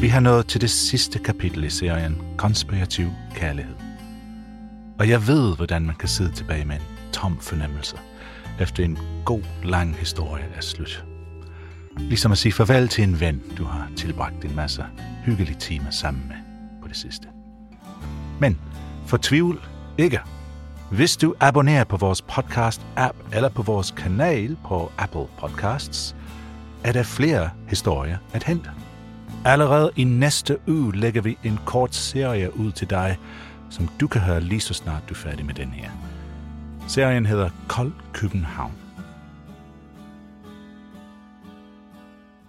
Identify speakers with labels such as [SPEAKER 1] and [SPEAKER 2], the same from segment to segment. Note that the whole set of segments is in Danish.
[SPEAKER 1] Vi har nået til det sidste kapitel i serien Konspirativ Kærlighed. Og jeg ved, hvordan man kan sidde tilbage med en tom fornemmelse, efter en god, lang historie er slut. Ligesom at sige farvel til en ven, du har tilbragt en masse hyggelige timer sammen med på det sidste. Men fortvivl ikke. Hvis du abonnerer på vores podcast-app eller på vores kanal på Apple Podcasts, er der flere historier at hente. Allerede i næste uge lægger vi en kort serie ud til dig, som du kan høre lige så snart du er færdig med den her. Serien hedder Kold København.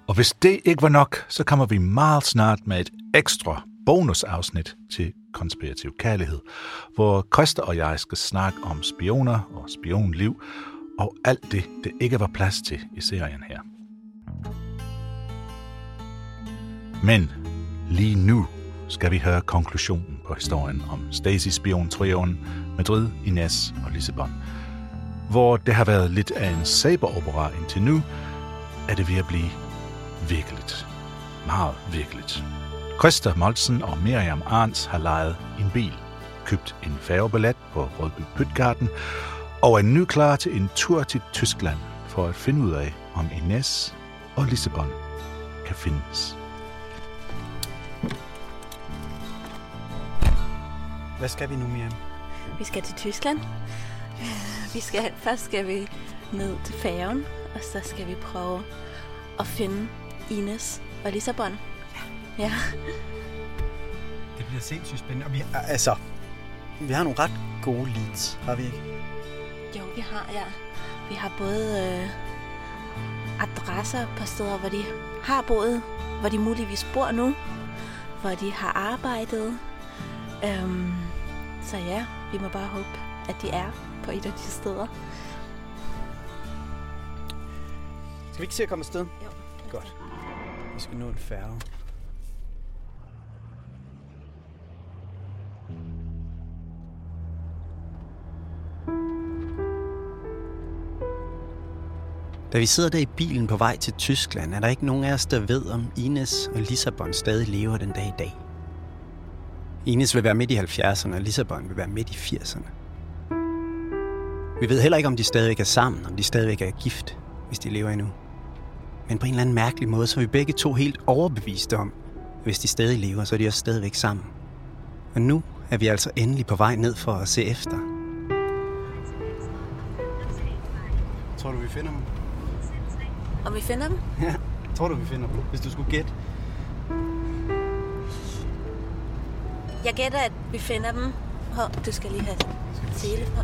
[SPEAKER 1] Og hvis det ikke var nok, så kommer vi meget snart med et ekstra bonusafsnit til Konspirativ Kærlighed, hvor Christa og jeg skal snakke om spioner og spionliv og alt det, det ikke var plads til i serien her. Men lige nu skal vi høre konklusionen på historien om Stacy spion trioen Madrid, Ines og Lissabon. Hvor det har været lidt af en saberopera indtil nu, er det ved at blive virkeligt. Meget virkeligt. Christa Molsen og Miriam Arns har lejet en bil, købt en færgebillet på Rødby Pytgarden og er nu klar til en tur til Tyskland for at finde ud af, om Ines og Lissabon kan findes.
[SPEAKER 2] Hvad skal vi nu, Miriam?
[SPEAKER 3] Vi skal til Tyskland. Vi skal, først skal vi ned til færgen, og så skal vi prøve at finde Ines og Lissabon. Ja.
[SPEAKER 2] Det bliver sindssygt spændende. Og vi, altså, vi har nogle ret gode leads, har vi ikke?
[SPEAKER 3] Jo, vi har, ja. Vi har både øh, adresser på steder, hvor de har boet, hvor de muligvis bor nu, hvor de har arbejdet. Øhm, så ja, vi må bare håbe, at de er på et af de steder.
[SPEAKER 2] Skal vi ikke se at komme afsted?
[SPEAKER 3] Jo.
[SPEAKER 2] Godt. Vi skal nå en færge. Da vi sidder der i bilen på vej til Tyskland, er der ikke nogen af os, der ved, om Ines og Lissabon stadig lever den dag i dag. Ines vil være midt i 70'erne, og Lissabon vil være midt i 80'erne. Vi ved heller ikke, om de stadigvæk er sammen, om de stadigvæk er gift, hvis de lever endnu. Men på en eller anden mærkelig måde, så er vi begge to helt overbeviste om, at hvis de stadig lever, så er de også stadigvæk sammen. Og nu er vi altså endelig på vej ned for at se efter. Tror du, vi finder dem?
[SPEAKER 3] Og vi finder dem?
[SPEAKER 2] Ja, tror du, vi finder dem, hvis du skulle gætte?
[SPEAKER 3] Jeg gætter, at vi finder dem. Hov, du skal lige have tele på.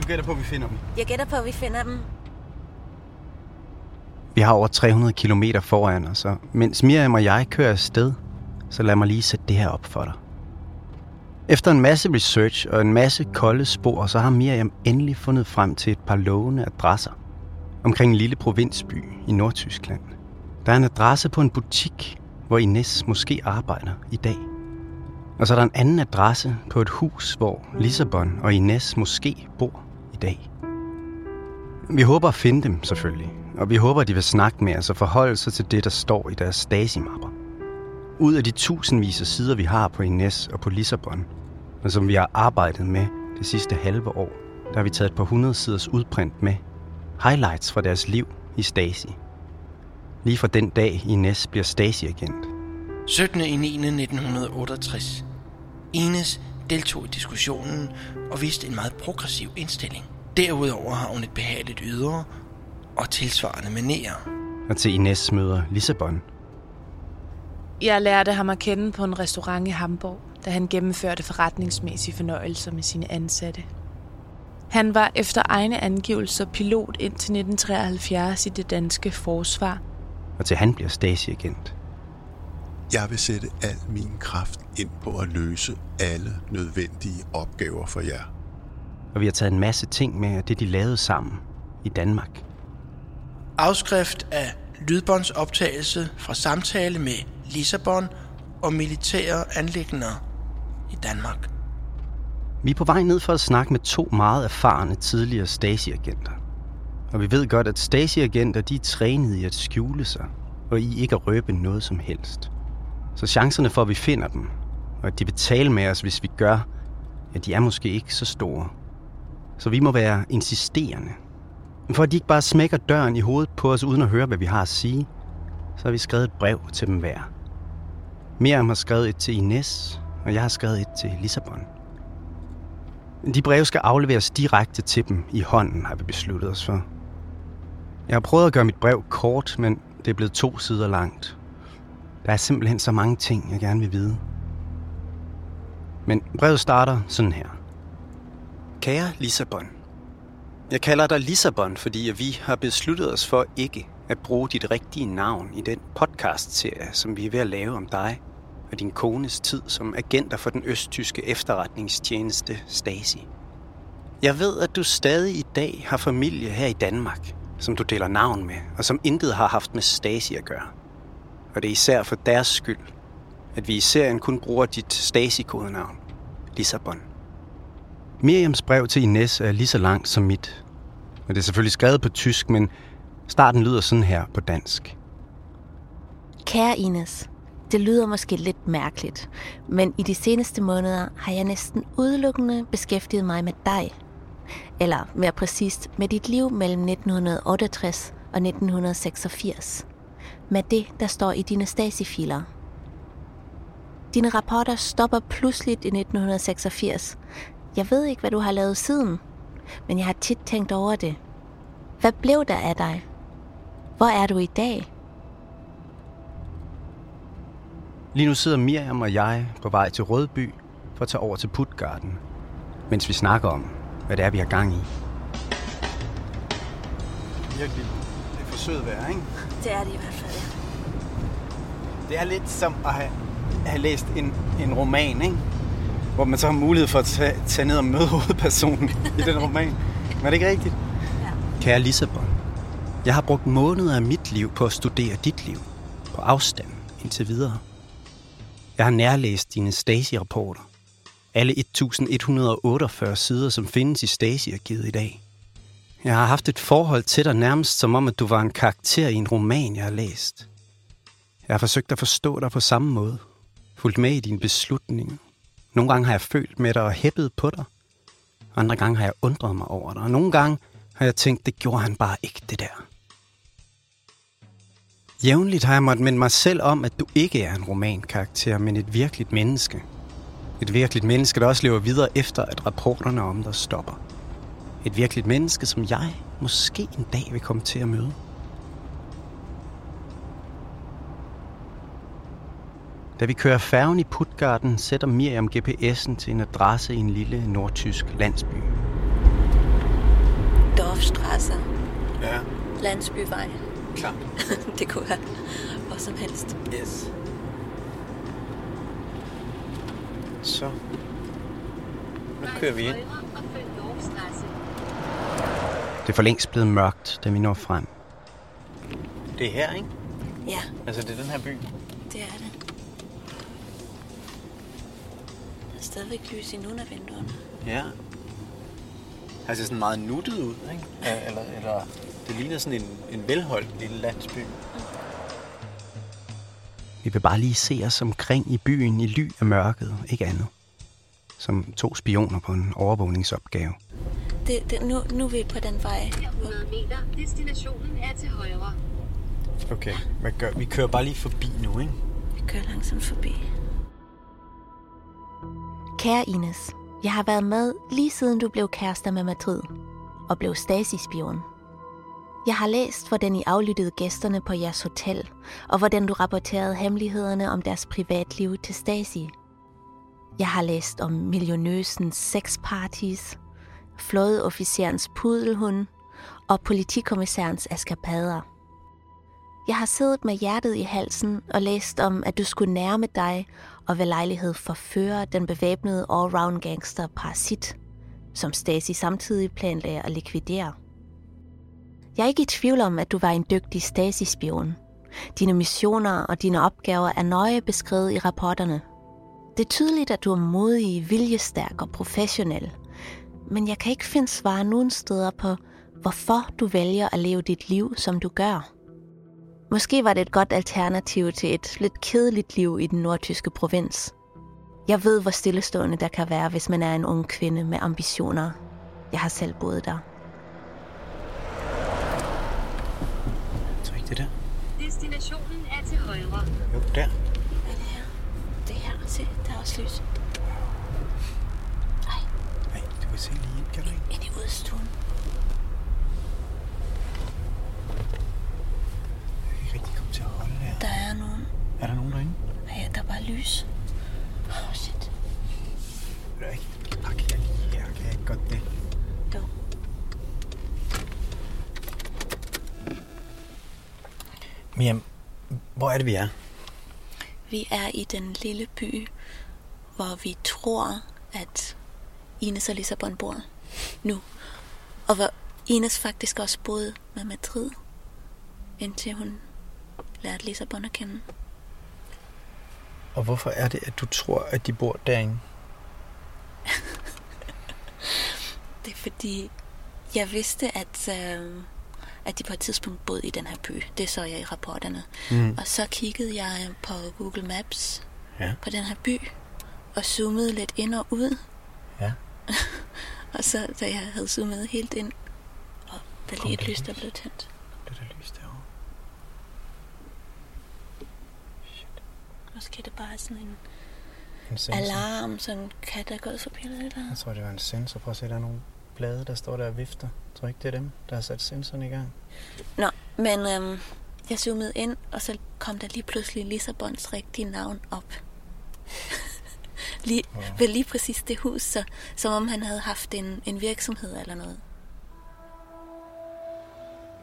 [SPEAKER 2] Du gætter på, at vi finder dem.
[SPEAKER 3] Jeg gætter på, at vi finder dem.
[SPEAKER 2] Vi har over 300 km foran os, og mens Miriam og jeg kører afsted, så lad mig lige sætte det her op for dig. Efter en masse research og en masse kolde spor, så har Miriam endelig fundet frem til et par lovende adresser omkring en lille provinsby i Nordtyskland. Der er en adresse på en butik, hvor Ines måske arbejder i dag. Og så er der en anden adresse på et hus, hvor Lissabon og Ines måske bor i dag. Vi håber at finde dem selvfølgelig, og vi håber, at de vil snakke med os og forholde sig til det, der står i deres Stasi-mapper. Ud af de tusindvis af sider, vi har på Ines og på Lissabon, og som vi har arbejdet med det sidste halve år, der har vi taget et par hundrede siders udprint med. Highlights fra deres liv i Stasi. Lige fra den dag, Ines bliver Stasi-agent.
[SPEAKER 4] 17. i 9. 1968. Ines deltog i diskussionen og viste en meget progressiv indstilling. Derudover har hun et behageligt ydre og tilsvarende manerer.
[SPEAKER 2] Og til Ines møder Lissabon.
[SPEAKER 5] Jeg lærte ham at kende på en restaurant i Hamburg, da han gennemførte forretningsmæssige fornøjelser med sine ansatte. Han var efter egne angivelser pilot indtil 1973 i det danske forsvar.
[SPEAKER 2] Og til han bliver Stasi-agent.
[SPEAKER 6] Jeg vil sætte al min kraft ind på at løse alle nødvendige opgaver for jer.
[SPEAKER 2] Og vi har taget en masse ting med af det, de lavede sammen i Danmark.
[SPEAKER 4] Afskrift af lydbåndsoptagelse fra samtale med Lissabon og militære anlægner i Danmark.
[SPEAKER 2] Vi er på vej ned for at snakke med to meget erfarne tidligere Stasi-agenter. Og vi ved godt, at Stasi-agenter de er trænet i at skjule sig, og i ikke at røbe noget som helst. Så chancerne for, at vi finder dem, og at de vil tale med os, hvis vi gør, ja, de er måske ikke så store. Så vi må være insisterende. Men for at de ikke bare smækker døren i hovedet på os, uden at høre, hvad vi har at sige, så har vi skrevet et brev til dem hver. Miriam har skrevet et til Ines, og jeg har skrevet et til Lissabon. De breve skal afleveres direkte til dem i hånden, har vi besluttet os for. Jeg har prøvet at gøre mit brev kort, men det er blevet to sider langt. Der er simpelthen så mange ting, jeg gerne vil vide. Men brevet starter sådan her. Kære Lissabon. Jeg kalder dig Lissabon, fordi vi har besluttet os for ikke at bruge dit rigtige navn i den podcast-serie, som vi er ved at lave om dig og din kones tid som agenter for den østtyske efterretningstjeneste Stasi. Jeg ved, at du stadig i dag har familie her i Danmark, som du deler navn med, og som intet har haft med Stasi at gøre. Og det er især for deres skyld, at vi i serien kun bruger dit Stasi-kodenavn, Lissabon. Miriams brev til Ines er lige så langt som mit. Og det er selvfølgelig skrevet på tysk, men starten lyder sådan her på dansk.
[SPEAKER 3] Kære Ines, det lyder måske lidt mærkeligt, men i de seneste måneder har jeg næsten udelukkende beskæftiget mig med dig. Eller mere præcist med dit liv mellem 1968 og 1986. Med det, der står i dine stasifiler. Dine rapporter stopper pludseligt i 1986. Jeg ved ikke, hvad du har lavet siden, men jeg har tit tænkt over det. Hvad blev der af dig? Hvor er du i dag?
[SPEAKER 2] Lige nu sidder Miriam og jeg på vej til Rødby for at tage over til Putgarden, mens vi snakker om, hvad det er, vi har gang i. Virkelig, det er forsøget vejr, ikke?
[SPEAKER 3] Det er det i hvert fald, ja.
[SPEAKER 2] Det er lidt som at have, have læst en, en roman, ikke? Hvor man så har mulighed for at tage, tage ned og møde hovedpersonen i den roman. Men er det ikke rigtigt?
[SPEAKER 3] Ja.
[SPEAKER 2] Kære Lissabon, jeg har brugt måneder af mit liv på at studere dit liv. På afstand indtil videre. Jeg har nærlæst dine Stasi-rapporter. Alle 1148 sider, som findes i Stasi-arkivet i dag. Jeg har haft et forhold til dig nærmest som om, at du var en karakter i en roman, jeg har læst. Jeg har forsøgt at forstå dig på samme måde. Fulgt med i dine beslutninger. Nogle gange har jeg følt med dig og hæppet på dig. Andre gange har jeg undret mig over dig. Og nogle gange har jeg tænkt, det gjorde han bare ikke, det der. Jævnligt har jeg måttet minde mig selv om, at du ikke er en romankarakter, men et virkeligt menneske. Et virkeligt menneske, der også lever videre efter, at rapporterne om dig stopper. Et virkeligt menneske, som jeg måske en dag vil komme til at møde. Da vi kører færgen i Putgarden, sætter Miriam GPS'en til en adresse i en lille nordtysk landsby.
[SPEAKER 3] Dorfstrasse,
[SPEAKER 2] Ja,
[SPEAKER 3] landsbyvej.
[SPEAKER 2] klart.
[SPEAKER 3] det kunne være hvor som helst.
[SPEAKER 2] Yes. Så. Nu kører vi ind. Det er for længst blevet mørkt, da vi når frem. Det er her, ikke?
[SPEAKER 3] Ja,
[SPEAKER 2] Altså, det er den her by.
[SPEAKER 3] det er det. Der er stadigvæk lys i nogle af vinduerne.
[SPEAKER 2] Ja. Altså sådan meget nuttet ud, ikke? Eller, eller det ligner sådan en, en velholdt lille landsby. Vi vil bare lige se os omkring i byen i ly af mørket, ikke andet. Som to spioner på en overvågningsopgave.
[SPEAKER 3] det, det, nu, nu er vi på den vej.
[SPEAKER 7] 100 meter. Destinationen er til højre.
[SPEAKER 2] Okay, hvad gør vi? kører bare lige forbi nu, ikke?
[SPEAKER 3] Vi kører langsomt forbi. Kære Ines, jeg har været med lige siden du blev kærester med Madrid og blev Stasi-spion. Jeg har læst, hvordan I aflyttede gæsterne på jeres hotel, og hvordan du rapporterede hemmelighederne om deres privatliv til Stasi. Jeg har læst om millionøsens sexparties, flådeofficerens pudelhund og politikommissærens askapader. Jeg har siddet med hjertet i halsen og læst om, at du skulle nærme dig og ved lejlighed forføre den bevæbnede allround gangster Parasit, som Stasi samtidig planlagde at likvidere. Jeg er ikke i tvivl om, at du var en dygtig stasispion. Dine missioner og dine opgaver er nøje beskrevet i rapporterne. Det er tydeligt, at du er modig, viljestærk og professionel. Men jeg kan ikke finde svar nogen steder på, hvorfor du vælger at leve dit liv, som du gør. Måske var det et godt alternativ til et lidt kedeligt liv i den nordtyske provins. Jeg ved, hvor stillestående der kan være, hvis man er en ung kvinde med ambitioner. Jeg har selv boet der.
[SPEAKER 2] Så ikke det der?
[SPEAKER 7] Destinationen er til højre.
[SPEAKER 2] Jo, der.
[SPEAKER 3] Er det her? Det her, se, der er også lys. Ej,
[SPEAKER 2] Nej, du kan se lige ind, kan du ikke?
[SPEAKER 3] ind i udstuen.
[SPEAKER 2] Jeg kan ikke rigtig komme til at holde her.
[SPEAKER 3] Der er nogen.
[SPEAKER 2] Er der nogen derinde?
[SPEAKER 3] Ja, der er bare lys. Oh, shit.
[SPEAKER 2] Er der ikke? Pakke her lige her, kan jeg ikke godt det?
[SPEAKER 3] Jo.
[SPEAKER 2] Miriam, hvor er det, vi er?
[SPEAKER 3] Vi er i den lille by, hvor vi tror, at Ines og Lissabon bor nu. Og hvor Ines faktisk også boede med Madrid, indtil hun lærte Lissabon at kende.
[SPEAKER 2] Og hvorfor er det, at du tror, at de bor derinde?
[SPEAKER 3] Det er fordi, jeg vidste, at, øh, at de på et tidspunkt boede i den her by. Det så jeg i rapporterne.
[SPEAKER 2] Mm.
[SPEAKER 3] Og så kiggede jeg på Google Maps
[SPEAKER 2] Ja.
[SPEAKER 3] på den her by, og zoomede lidt ind og ud.
[SPEAKER 2] Ja.
[SPEAKER 3] Og så, da jeg havde zoomet helt ind, og der lige et lys, der blev tændt.
[SPEAKER 2] Det er der lys derovre.
[SPEAKER 3] Måske det bare er sådan en
[SPEAKER 2] En sensor.
[SPEAKER 3] alarm, sådan en kat, der er gået forbi eller
[SPEAKER 2] Jeg tror, det var en sensor. Prøv at se, der er nogle blade, der står der og vifter. Jeg tror ikke, det er dem, der har sat sensoren i gang.
[SPEAKER 3] Nå, men øhm, jeg zoomede ind, og så kom der lige pludselig Lissabons rigtige navn op. lige,
[SPEAKER 2] Wow.
[SPEAKER 3] ved lige præcis det hus, så, som om han havde haft en, en virksomhed eller noget.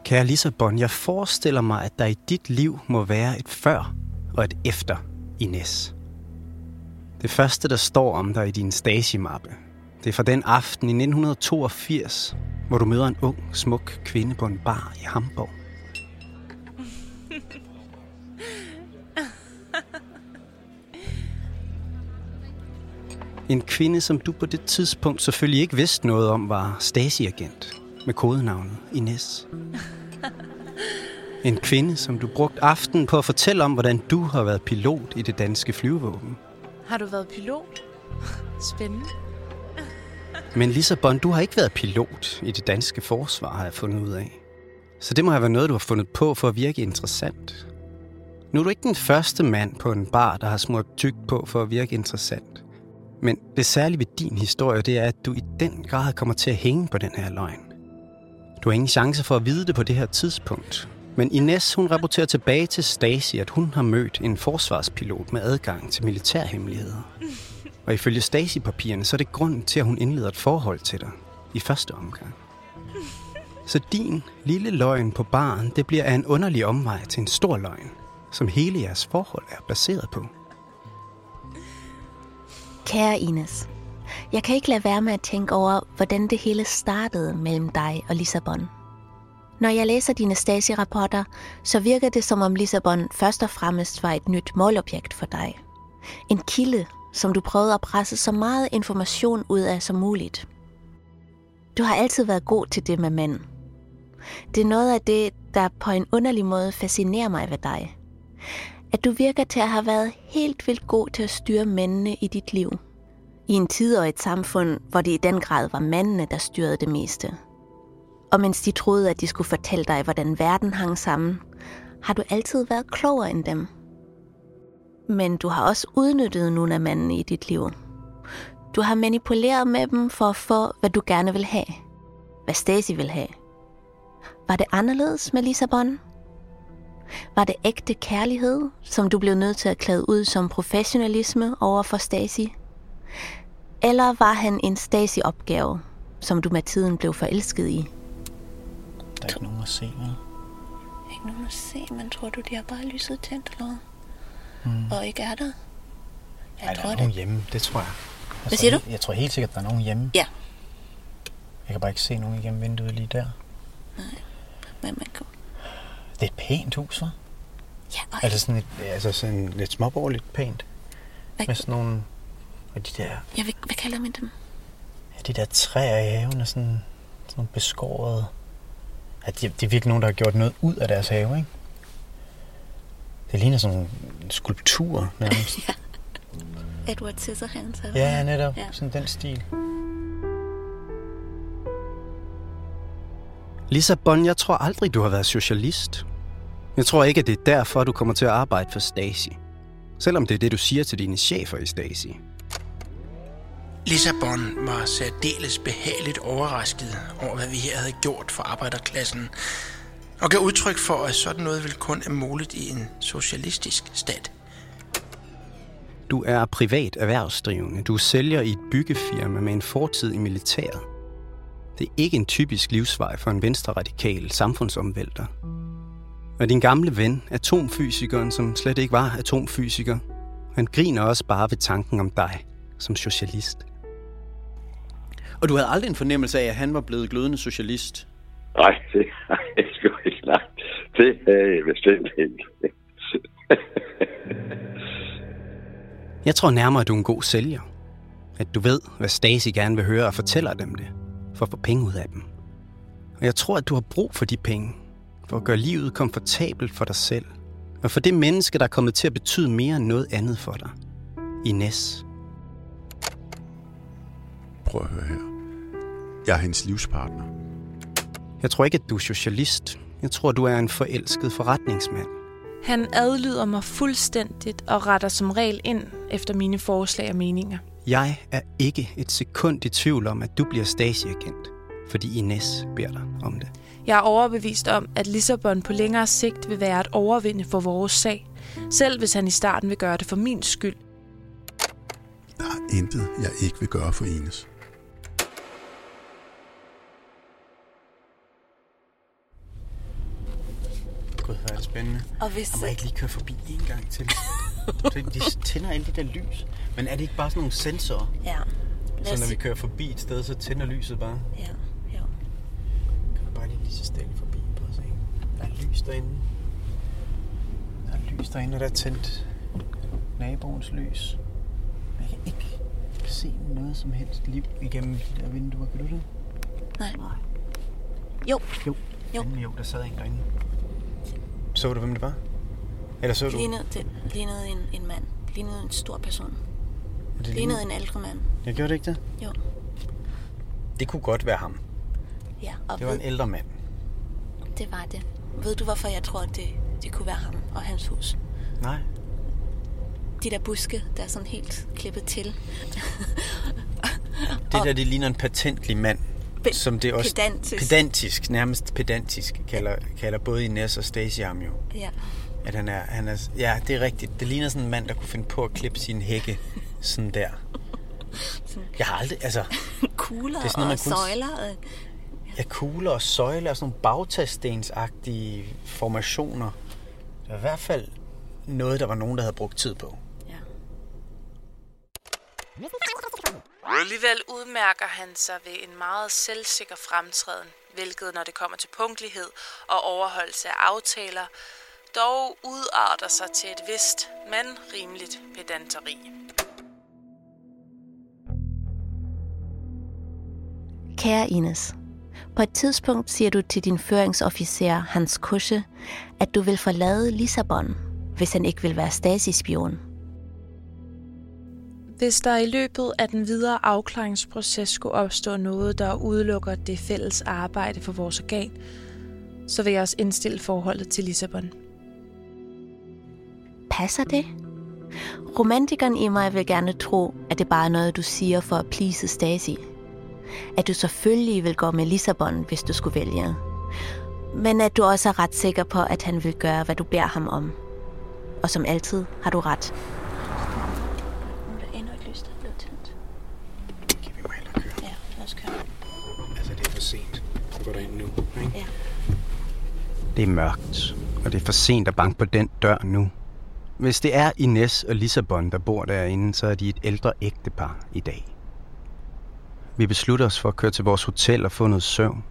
[SPEAKER 2] Kære Lissabon, jeg forestiller mig, at der i dit liv må være et før og et efter Ines. Det første, der står om dig i din Stasi-mappe, det er fra den aften i 1982, hvor du møder en ung, smuk kvinde på en bar i Hamburg. En kvinde, som du på det tidspunkt selvfølgelig ikke vidste noget om, var Stasi-agent med kodenavnet Ines. En kvinde, som du brugte aftenen på at fortælle om, hvordan du har været pilot i det danske flyvevåben.
[SPEAKER 5] Har du været pilot? Spændende.
[SPEAKER 2] Men Lissabon, du har ikke været pilot i det danske forsvar, har jeg fundet ud af. Så det må have været noget, du har fundet på for at virke interessant. Nu er du ikke den første mand på en bar, der har smurt tyk på for at virke interessant. Men det særlige ved din historie, det er, at du i den grad kommer til at hænge på den her løgn. Du har ingen chance for at vide det på det her tidspunkt. Men Ines, hun rapporterer tilbage til Stasi, at hun har mødt en forsvarspilot med adgang til militærhemmeligheder. Og ifølge Stasi-papirerne, så er det grunden til, at hun indleder et forhold til dig i første omgang. Så din lille løgn på baren, det bliver af en underlig omvej til en stor løgn, som hele jeres forhold er baseret på.
[SPEAKER 3] Kære Ines, jeg kan ikke lade være med at tænke over, hvordan det hele startede mellem dig og Lissabon. Når jeg læser dine Stasi-rapporter, så virker det som om Lissabon først og fremmest var et nyt målobjekt for dig. En kilde, som du prøvede at presse så meget information ud af som muligt. Du har altid været god til det med mænd. Det er noget af det, der på en underlig måde fascinerer mig ved dig. At du virker til at have været helt vildt god til at styre mændene i dit liv. I en tid og et samfund, hvor det i den grad var mændene, der styrede det meste. Og mens de troede, at de skulle fortælle dig, hvordan verden hang sammen, har du altid været klogere end dem. Men du har også udnyttet nogle af mændene i dit liv. Du har manipuleret med dem for at få, hvad du gerne vil have. Hvad Stacy vil have. Var det anderledes med Lissabon? Var det ægte kærlighed, som du blev nødt til at klæde ud som professionalisme over for Stacy? Eller var han en Stacy-opgave, som du med tiden blev forelsket i?
[SPEAKER 8] Der er ikke nogen at se, vel?
[SPEAKER 3] Ikke nogen at se, men tror du, de har bare lyset tændt eller? Mm. Og ikke er der?
[SPEAKER 8] Jeg Ej, tror, der er nogen det. hjemme, det tror jeg. jeg
[SPEAKER 3] Hvad siger
[SPEAKER 8] du? Jeg tror helt sikkert, der er nogen hjemme.
[SPEAKER 3] Ja.
[SPEAKER 8] Jeg kan bare ikke se nogen igennem vinduet lige der.
[SPEAKER 3] Nej, men man kan...
[SPEAKER 8] Det er et pænt hus, hva'?
[SPEAKER 3] Ja, og...
[SPEAKER 8] Altså sådan et, altså sådan lidt småborgerligt pænt.
[SPEAKER 3] Hvad?
[SPEAKER 8] Med sådan nogle... Og de der,
[SPEAKER 3] Ja, hvad, hvad kalder man dem?
[SPEAKER 8] ja, de der træer i haven er sådan, sådan nogle beskårede... Ja, de, det er virkelig nogen, der har gjort noget ud af deres have, ikke? Det ligner sådan nogle skulpturer nærmest.
[SPEAKER 3] ja. Edward Scissorhands. eller
[SPEAKER 8] ja, netop.
[SPEAKER 3] Ja.
[SPEAKER 8] Sådan den stil.
[SPEAKER 2] Lissabon, jeg tror aldrig, du har været socialist. Jeg tror ikke, at det er derfor, du kommer til at arbejde for Stasi. Selvom det er det, du siger til dine chefer i Stasi.
[SPEAKER 4] Lissabon var særdeles behageligt overrasket over, hvad vi her havde gjort for arbejderklassen, og gav udtryk for, at sådan noget ville kun er muligt i en socialistisk stat.
[SPEAKER 2] Du er privat erhvervsdrivende. Du er sælger i et byggefirma med en fortid i militæret. Det er ikke en typisk livsvej for en venstre-radikal samfundsomvælter. Og din gamle ven, atomfysikeren, som slet ikke var atomfysiker, han griner også bare ved tanken om dig som socialist.
[SPEAKER 9] Og du havde aldrig en fornemmelse af, at han var blevet glødende socialist?
[SPEAKER 10] Nej, det har jeg sgu ikke lagt. Det havde jeg bestemt ikke.
[SPEAKER 2] Jeg tror nærmere, at du er en god sælger. At du ved, hvad Stasi gerne vil høre og fortæller dem det, for at få penge ud af dem. Og jeg tror, at du har brug for de penge, for at gøre livet komfortabelt for dig selv, og for det menneske, der er kommet til at betyde mere end noget andet for dig. Ines.
[SPEAKER 6] Prøv at høre her. Jeg er hendes livspartner.
[SPEAKER 2] Jeg tror ikke, at du er socialist. Jeg tror, du er en forelsket forretningsmand.
[SPEAKER 5] Han adlyder mig fuldstændigt og retter som regel ind efter mine forslag og meninger.
[SPEAKER 2] Jeg er ikke et sekund i tvivl om, at du bliver Stasi-agent, fordi Ines beder dig om det.
[SPEAKER 5] Jeg er overbevist om, at Lissabon på længere sigt vil være et overvinde for vores sag, selv hvis han i starten vil gøre det for min skyld.
[SPEAKER 6] Der er intet, jeg ikke vil gøre for Ines.
[SPEAKER 8] Gud, hvor er det spændende.
[SPEAKER 3] Og hvis...
[SPEAKER 8] Jeg må ikke lige køre forbi en gang til. De tænder alle de der lys. Men er det ikke bare sådan nogle sensorer?
[SPEAKER 3] Ja.
[SPEAKER 8] Så
[SPEAKER 3] os
[SPEAKER 8] når vi kører forbi et sted, så tænder lyset bare.
[SPEAKER 3] Ja, jo.
[SPEAKER 8] Kan bare lige lige så stille forbi? At se. Der er lys derinde. Der er lys derinde, og der er tændt naboens lys. Jeg kan ikke se noget som helst liv igennem de der vinduer. Kan du det?
[SPEAKER 3] Nej. Jo.
[SPEAKER 8] Jo.
[SPEAKER 3] Jo.
[SPEAKER 8] Fanden, jo, der sad en derinde. Så du, hvem det var? Eller så du?
[SPEAKER 3] Lignede, det lignede en, en mand. Lignede en stor person.
[SPEAKER 8] Det
[SPEAKER 3] lignede en ældre mand.
[SPEAKER 8] Jeg gjorde det ikke det?
[SPEAKER 3] Jo.
[SPEAKER 8] Det kunne godt være ham.
[SPEAKER 3] Ja, og
[SPEAKER 8] Det var en
[SPEAKER 3] ved,
[SPEAKER 8] ældre mand.
[SPEAKER 3] det var det. Ved du, hvorfor jeg tror, at det, det kunne være ham og hans hus?
[SPEAKER 8] Nej.
[SPEAKER 3] De der buske, der er sådan helt klippet til.
[SPEAKER 8] Det der, det ligner en patentlig mand.
[SPEAKER 3] Pe-
[SPEAKER 8] som det også
[SPEAKER 3] pedantisk.
[SPEAKER 8] pedantisk, nærmest pedantisk, kalder, kalder både Ines og Stacey ham jo.
[SPEAKER 3] Ja.
[SPEAKER 8] At han er, han er, ja, det er rigtigt. Det ligner sådan en mand, der kunne finde på at klippe sin hække sådan der. Jeg har aldrig, altså,
[SPEAKER 3] Kugler
[SPEAKER 8] Det er sådan noget,
[SPEAKER 3] og
[SPEAKER 8] man kun-
[SPEAKER 3] søjler. Og,
[SPEAKER 8] ja, kugler og søjler og sådan nogle bagtagstensagtige formationer. Det var i hvert fald noget, der var nogen, der havde brugt tid på.
[SPEAKER 5] Alligevel udmærker han sig ved en meget selvsikker fremtræden, hvilket når det kommer til punktlighed og overholdelse af aftaler, dog udarter sig til et vist, men rimeligt pedanteri.
[SPEAKER 3] Kære Ines, på et tidspunkt siger du til din føringsofficer Hans Kusche, at du vil forlade Lissabon, hvis han ikke vil være Stasi-spion.
[SPEAKER 5] Hvis der i løbet af den videre afklaringsproces skulle opstå noget, der udelukker det fælles arbejde for vores organ, så vil jeg også indstille forholdet til Lissabon.
[SPEAKER 3] Passer det? Romantikeren i mig vil gerne tro, at det bare er noget, du siger for at please Stasi. At du selvfølgelig vil gå med Lissabon, hvis du skulle vælge. Men at du også er ret sikker på, at han vil gøre, hvad du beder ham om. Og som altid har du ret.
[SPEAKER 8] Altså, det er for sent. Du går derind nu, ikke?
[SPEAKER 3] Ja.
[SPEAKER 2] Det er mørkt, og det er for sent at banke på den dør nu. Hvis det er Ines og Lissabon, der bor derinde, så er de et ældre ægtepar i dag. Vi beslutter os for at køre til vores hotel og få noget søvn.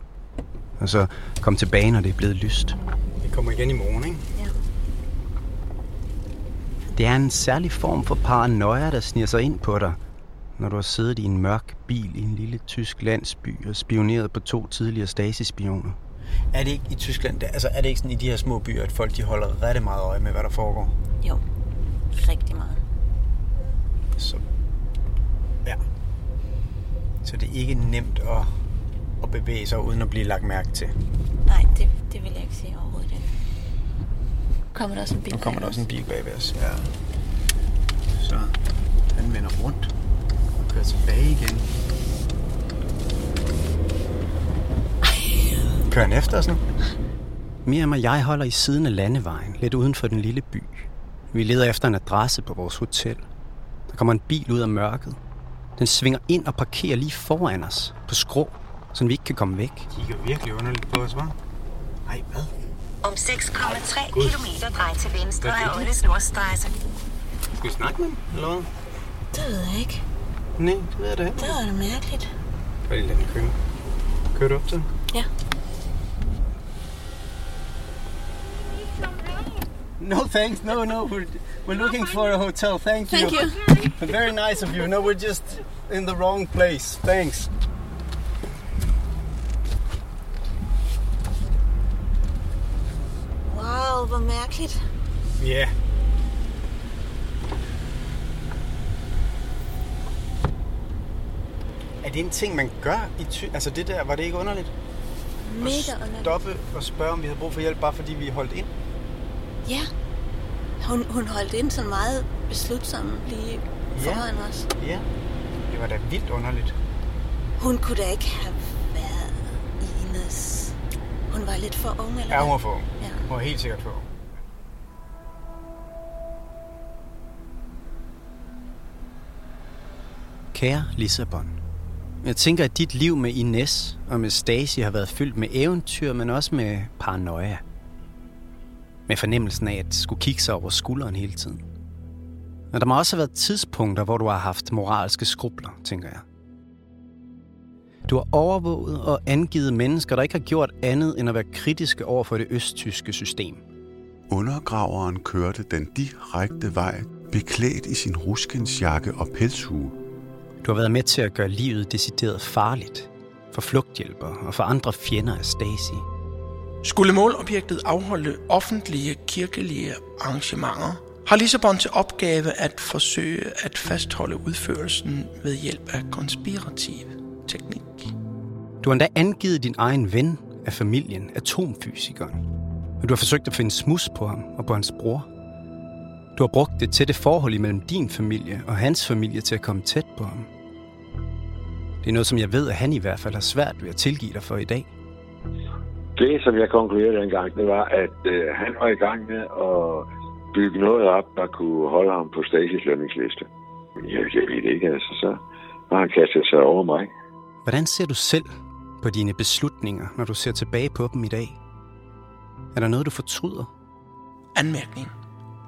[SPEAKER 2] Og så komme tilbage, når det er blevet lyst.
[SPEAKER 8] Vi kommer igen i morgen, ikke?
[SPEAKER 2] Det er en særlig form for paranoia, der sniger sig ind på dig, når du har siddet i en mørk bil i en lille tysk landsby og spioneret på to tidligere Stasi-spioner.
[SPEAKER 8] Er det ikke i Tyskland, der, altså er det ikke sådan i de her små byer, at folk de holder rigtig meget øje med, hvad der foregår?
[SPEAKER 3] Jo, rigtig meget.
[SPEAKER 8] Så, ja. Så det er ikke nemt at, at bevæge sig uden at blive lagt mærke til.
[SPEAKER 3] Nej, det, det vil jeg ikke sige overhovedet ikke. Kommer der også en bil?
[SPEAKER 8] Nu kommer der også en bil bagved os. Ja. Så den vender rundt og kører tilbage igen. Kører han efter os nu?
[SPEAKER 2] Miriam og jeg holder i siden af landevejen, lidt uden for den lille by. Vi leder efter en adresse på vores hotel. Der kommer en bil ud af mørket. Den svinger ind og parkerer lige foran os, på skrå, så vi ikke kan komme væk.
[SPEAKER 8] Kigger virkelig underligt på os, hva'? Ej, hvad?
[SPEAKER 11] Om 6,3
[SPEAKER 8] Gud.
[SPEAKER 11] km drej til venstre
[SPEAKER 8] er
[SPEAKER 11] af? Olles Nordstrasse.
[SPEAKER 8] Skal vi snakke med dem, eller hvad?
[SPEAKER 3] Det ved jeg ikke.
[SPEAKER 8] Nej, det ved jeg da ikke.
[SPEAKER 3] Det var da mærkeligt.
[SPEAKER 8] Bare lige lad den køre. Kører du op til?
[SPEAKER 3] Ja.
[SPEAKER 8] No, thanks. No, no. We're, we're looking for a hotel. Thank you.
[SPEAKER 3] Thank you.
[SPEAKER 8] Very nice of you. No, we're just in the wrong place. Thanks.
[SPEAKER 3] Wow, hvor mærkeligt.
[SPEAKER 8] Ja. Yeah. Er det en ting, man gør i ty... Altså det der, var det ikke underligt?
[SPEAKER 3] Mega underligt.
[SPEAKER 8] Stoppe og spørge, om vi havde brug for hjælp, bare fordi vi holdt ind?
[SPEAKER 3] Ja. Hun, hun holdt ind sådan meget beslutsom lige foran os.
[SPEAKER 8] Ja. Det var da vildt underligt.
[SPEAKER 3] Hun kunne da ikke have været Ines. Hun var lidt for ung, eller
[SPEAKER 8] Ja, hun var for ung.
[SPEAKER 3] Ja.
[SPEAKER 8] Hun var helt sikkert for ung.
[SPEAKER 2] Kære Lissabon, jeg tænker, at dit liv med Ines og med Stasi har været fyldt med eventyr, men også med paranoia. Med fornemmelsen af at skulle kigge sig over skulderen hele tiden. Men der må også have været tidspunkter, hvor du har haft moralske skrubler, tænker jeg. Du har overvåget og angivet mennesker, der ikke har gjort andet end at være kritiske over for det østtyske system.
[SPEAKER 6] Undergraveren kørte den direkte vej, beklædt i sin ruskensjakke og pelshue.
[SPEAKER 2] Du har været med til at gøre livet decideret farligt for flugthjælper og for andre fjender af Stasi.
[SPEAKER 4] Skulle målobjektet afholde offentlige kirkelige arrangementer, har Lissabon til opgave at forsøge at fastholde udførelsen ved hjælp af konspirativ teknik.
[SPEAKER 2] Du har endda angivet din egen ven af familien, atomfysikeren. Og du har forsøgt at finde smus på ham og på hans bror. Du har brugt det tætte forhold imellem din familie og hans familie til at komme tæt på ham. Det er noget, som jeg ved, at han i hvert fald har svært ved at tilgive dig for i dag.
[SPEAKER 10] Det, som jeg konkluderede dengang, det var, at øh, han var i gang med at bygge noget op, der kunne holde ham på Stasis lønningsliste. Jeg, jeg ved det ikke, altså så har han kastet sig over mig.
[SPEAKER 2] Hvordan ser du selv på dine beslutninger, når du ser tilbage på dem i dag? Er der noget, du fortryder?
[SPEAKER 4] Anmærkning.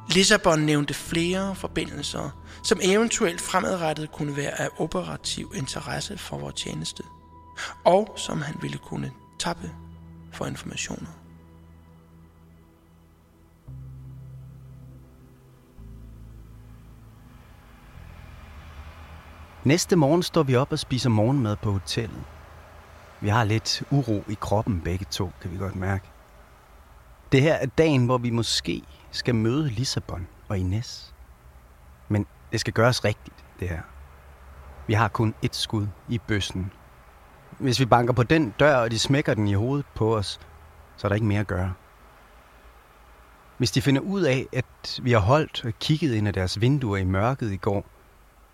[SPEAKER 4] Lissabon nævnte flere forbindelser, som eventuelt fremadrettet kunne være af operativ interesse for vores tjeneste, og som han ville kunne tappe for informationer.
[SPEAKER 2] Næste morgen står vi op og spiser morgenmad på hotellet. Vi har lidt uro i kroppen begge to, kan vi godt mærke. Det her er dagen, hvor vi måske skal møde Lissabon og Ines. Men det skal gøres rigtigt, det her. Vi har kun et skud i bøssen. Hvis vi banker på den dør, og de smækker den i hovedet på os, så er der ikke mere at gøre. Hvis de finder ud af, at vi har holdt og kigget ind af deres vinduer i mørket i går,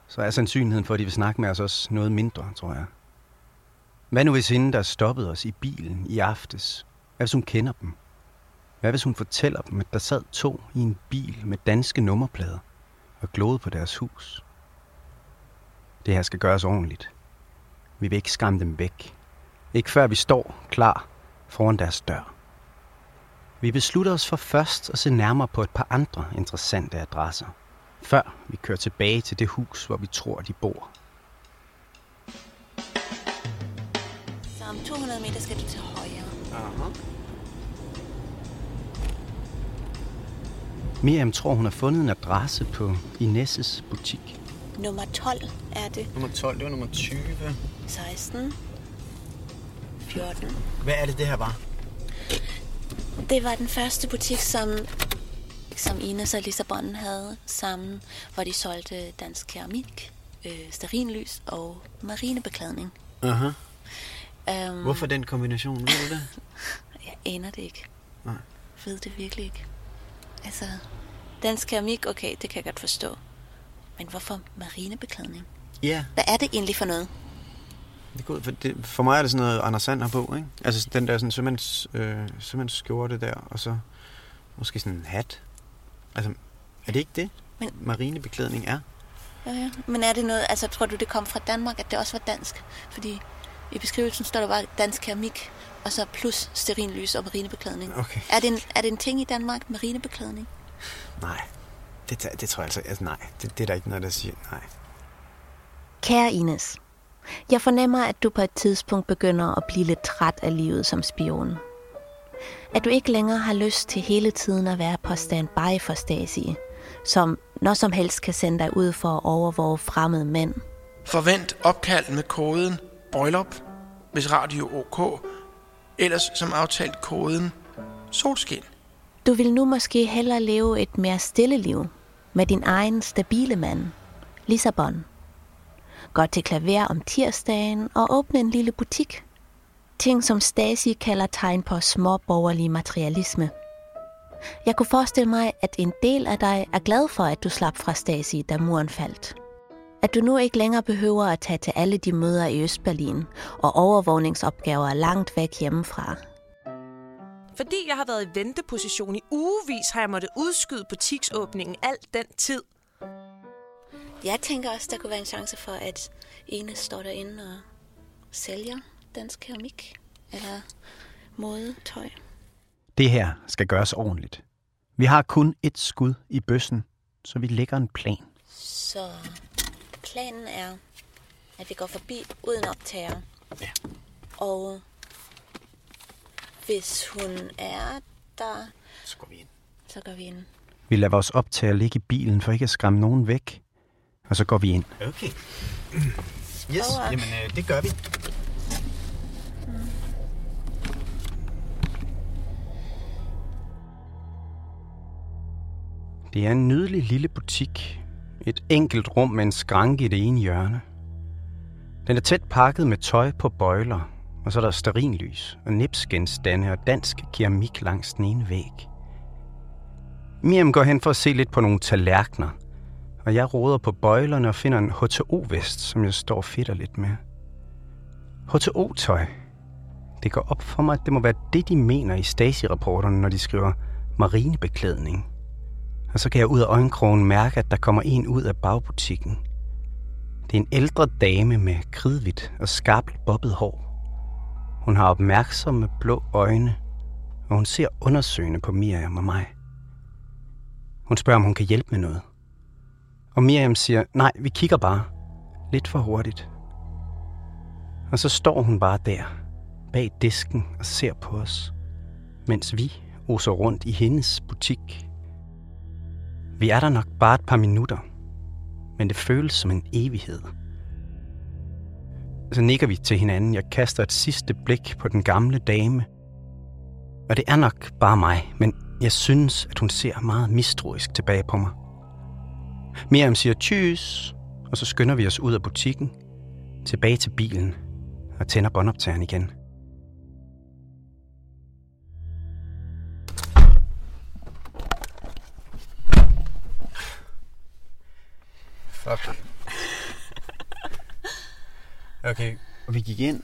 [SPEAKER 2] så er sandsynligheden for, at de vil snakke med os også noget mindre, tror jeg. Hvad nu hvis hende, der stoppede os i bilen i aftes? Hvad hvis hun kender dem? Hvad hvis hun fortæller dem, at der sad to i en bil med danske nummerplader og glåede på deres hus? Det her skal gøres ordentligt. Vi vil ikke skræmme dem væk. Ikke før vi står klar foran deres dør. Vi beslutter os for først at se nærmere på et par andre interessante adresser, før vi kører tilbage til det hus, hvor vi tror, de bor.
[SPEAKER 3] Så om 200 meter skal du til højre.
[SPEAKER 2] Aha. Miriam tror, hun har fundet en adresse på Inesses butik.
[SPEAKER 3] Nummer 12 er det.
[SPEAKER 8] Nummer 12, det var nummer 20.
[SPEAKER 3] 16. 14.
[SPEAKER 8] Hvad er det, det her var?
[SPEAKER 3] Det var den første butik, som, som Ines og Lissabon havde sammen, hvor de solgte dansk keramik, øh, sterinlys og marinebeklædning.
[SPEAKER 8] Aha.
[SPEAKER 3] Um,
[SPEAKER 8] Hvorfor den kombination? Ved du det?
[SPEAKER 3] Jeg aner det ikke.
[SPEAKER 8] Nej.
[SPEAKER 3] Ved det virkelig ikke. Altså, dansk keramik, okay, det kan jeg godt forstå. Men hvorfor marinebeklædning?
[SPEAKER 8] Ja.
[SPEAKER 3] Hvad er det egentlig for noget?
[SPEAKER 8] Det går, ud- for, det, for mig er det sådan noget Anders Sand har på, ikke? Altså den der sådan sømands, øh, sømandsskjorte der, og så måske sådan en hat. Altså, er det ikke det,
[SPEAKER 3] Men-
[SPEAKER 8] marinebeklædning er?
[SPEAKER 3] Ja, ja. Men er det noget, altså tror du, det kom fra Danmark, at det også var dansk? Fordi i beskrivelsen står der bare dansk keramik, og så plus sterinlys og marinebeklædning.
[SPEAKER 8] Okay.
[SPEAKER 3] Er det, en, er det en ting i Danmark, marinebeklædning?
[SPEAKER 8] Nej, det, det tror jeg altså, altså nej. Det, det er der ikke noget, der siger nej.
[SPEAKER 3] Kære Ines, jeg fornemmer, at du på et tidspunkt begynder at blive lidt træt af livet som spion. At du ikke længere har lyst til hele tiden at være på standby for Stasi, som når som helst kan sende dig ud for at overvåge fremmede mænd.
[SPEAKER 4] Forvent opkald med koden BRYLLUP, hvis radio OK, ellers som aftalt koden solskin.
[SPEAKER 3] Du vil nu måske hellere leve et mere stille liv med din egen stabile mand, Lissabon. Gå til klaver om tirsdagen og åbne en lille butik. Ting som Stasi kalder tegn på småborgerlig materialisme. Jeg kunne forestille mig, at en del af dig er glad for, at du slap fra Stasi, da muren faldt. At du nu ikke længere behøver at tage til alle de møder i Østberlin og overvågningsopgaver langt væk hjemmefra.
[SPEAKER 5] Fordi jeg har været i venteposition i ugevis, har jeg måttet udskyde butiksåbningen al den tid.
[SPEAKER 3] Jeg tænker også, der kunne være en chance for, at Ene står derinde og sælger dansk keramik eller modetøj.
[SPEAKER 2] Det her skal gøres ordentligt. Vi har kun et skud i bøssen, så vi lægger en plan.
[SPEAKER 3] Så planen er, at vi går forbi uden optager.
[SPEAKER 8] Ja.
[SPEAKER 3] Og hvis hun er der,
[SPEAKER 8] Så går vi ind.
[SPEAKER 3] så går vi ind.
[SPEAKER 2] Vi lader vores optager ligge i bilen for ikke at skræmme nogen væk. Og så går vi ind.
[SPEAKER 8] Okay. Yes,
[SPEAKER 3] Over.
[SPEAKER 8] jamen øh, det gør vi.
[SPEAKER 2] Det er en nydelig lille butik. Et enkelt rum med en skranke i det ene hjørne. Den er tæt pakket med tøj på bøjler, og så er der sterinlys og nipsgenstande og dansk keramik langs den ene væg. Miriam går hen for at se lidt på nogle tallerkener, og jeg roder på bøjlerne og finder en HTO-vest, som jeg står fedt lidt med. HTO-tøj. Det går op for mig, at det må være det, de mener i Stasi-rapporterne, når de skriver marinebeklædning. Og så kan jeg ud af øjenkrogen mærke, at der kommer en ud af bagbutikken. Det er en ældre dame med kridhvidt og skarpt bobbet hår. Hun har opmærksomme blå øjne, og hun ser undersøgende på Miriam og mig. Hun spørger, om hun kan hjælpe med noget. Og Miriam siger, nej, vi kigger bare. Lidt for hurtigt. Og så står hun bare der, bag disken og ser på os, mens vi oser rundt i hendes butik. Vi er der nok bare et par minutter, men det føles som en evighed. Så nikker vi til hinanden. Jeg kaster et sidste blik på den gamle dame. Og det er nok bare mig, men jeg synes, at hun ser meget mistroisk tilbage på mig. Miriam siger tjus, og så skynder vi os ud af butikken. tilbage til bilen og tænder båndoptageren igen.
[SPEAKER 8] Fuck. Okay, og vi gik ind.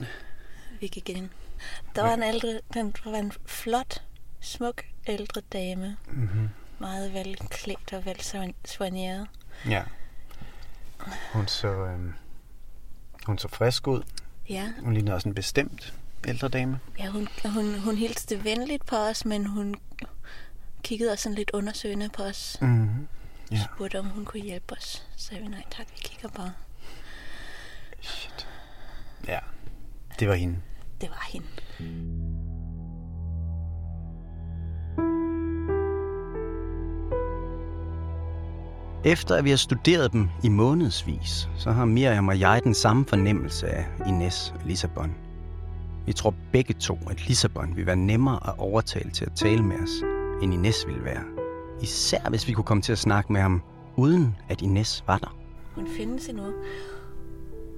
[SPEAKER 3] Vi gik ind. Der var en ældre, den var en flot, smuk ældre dame.
[SPEAKER 8] Mhm.
[SPEAKER 3] Meget velklædt og velsoigneret.
[SPEAKER 8] Ja. Hun så, øhm, hun så frisk ud.
[SPEAKER 3] Ja.
[SPEAKER 8] Hun lignede også en bestemt ældre dame.
[SPEAKER 3] Ja, hun, hun, hun hilste venligt på os, men hun kiggede også sådan lidt undersøgende på os.
[SPEAKER 8] Mhm. Ja.
[SPEAKER 3] Spurgte, om hun kunne hjælpe os. Så sagde vi, nej tak, vi kigger bare.
[SPEAKER 8] Ja, det var hende.
[SPEAKER 3] Det var hende.
[SPEAKER 2] Efter at vi har studeret dem i månedsvis, så har Miriam og jeg den samme fornemmelse af Ines og Lissabon. Vi tror begge to, at Lissabon vil være nemmere at overtale til at tale med os, end Ines ville være. Især hvis vi kunne komme til at snakke med ham, uden at Ines var der.
[SPEAKER 3] Hun findes endnu.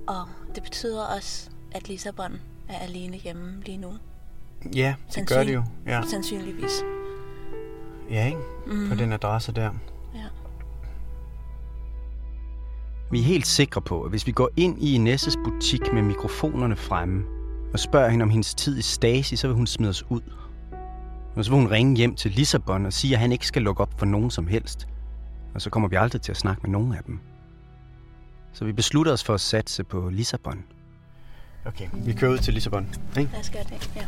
[SPEAKER 3] Og det betyder også, at Lissabon er alene hjemme lige nu.
[SPEAKER 8] Ja, det gør det jo. Ja,
[SPEAKER 3] Sandsynligvis.
[SPEAKER 8] ja ikke? På
[SPEAKER 3] Mhm.
[SPEAKER 8] den adresse der.
[SPEAKER 3] Ja.
[SPEAKER 2] Vi er helt sikre på, at hvis vi går ind i Inesses butik med mikrofonerne fremme og spørger hende om hendes tid i Stasi, så vil hun smide os ud. Og så vil hun ringe hjem til Lissabon og sige, at han ikke skal lukke op for nogen som helst. Og så kommer vi aldrig til at snakke med nogen af dem. Så vi beslutter os for at satse på Lissabon.
[SPEAKER 8] Okay, vi kører ud til Lissabon. Ikke?
[SPEAKER 3] Lad os gøre det, ja.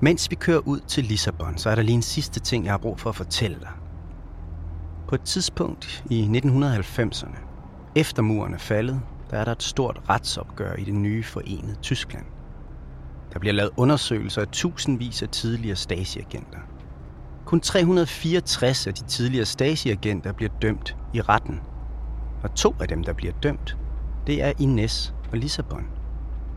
[SPEAKER 2] Mens vi kører ud til Lissabon, så er der lige en sidste ting, jeg har brug for at fortælle dig. På et tidspunkt i 1990'erne, efter muren er faldet, der er der et stort retsopgør i det nye forenede Tyskland. Der bliver lavet undersøgelser af tusindvis af tidligere Stasi-agenter. Kun 364 af de tidligere Stasi-agenter bliver dømt i retten. Og to af dem, der bliver dømt, det er Ines og Lissabon.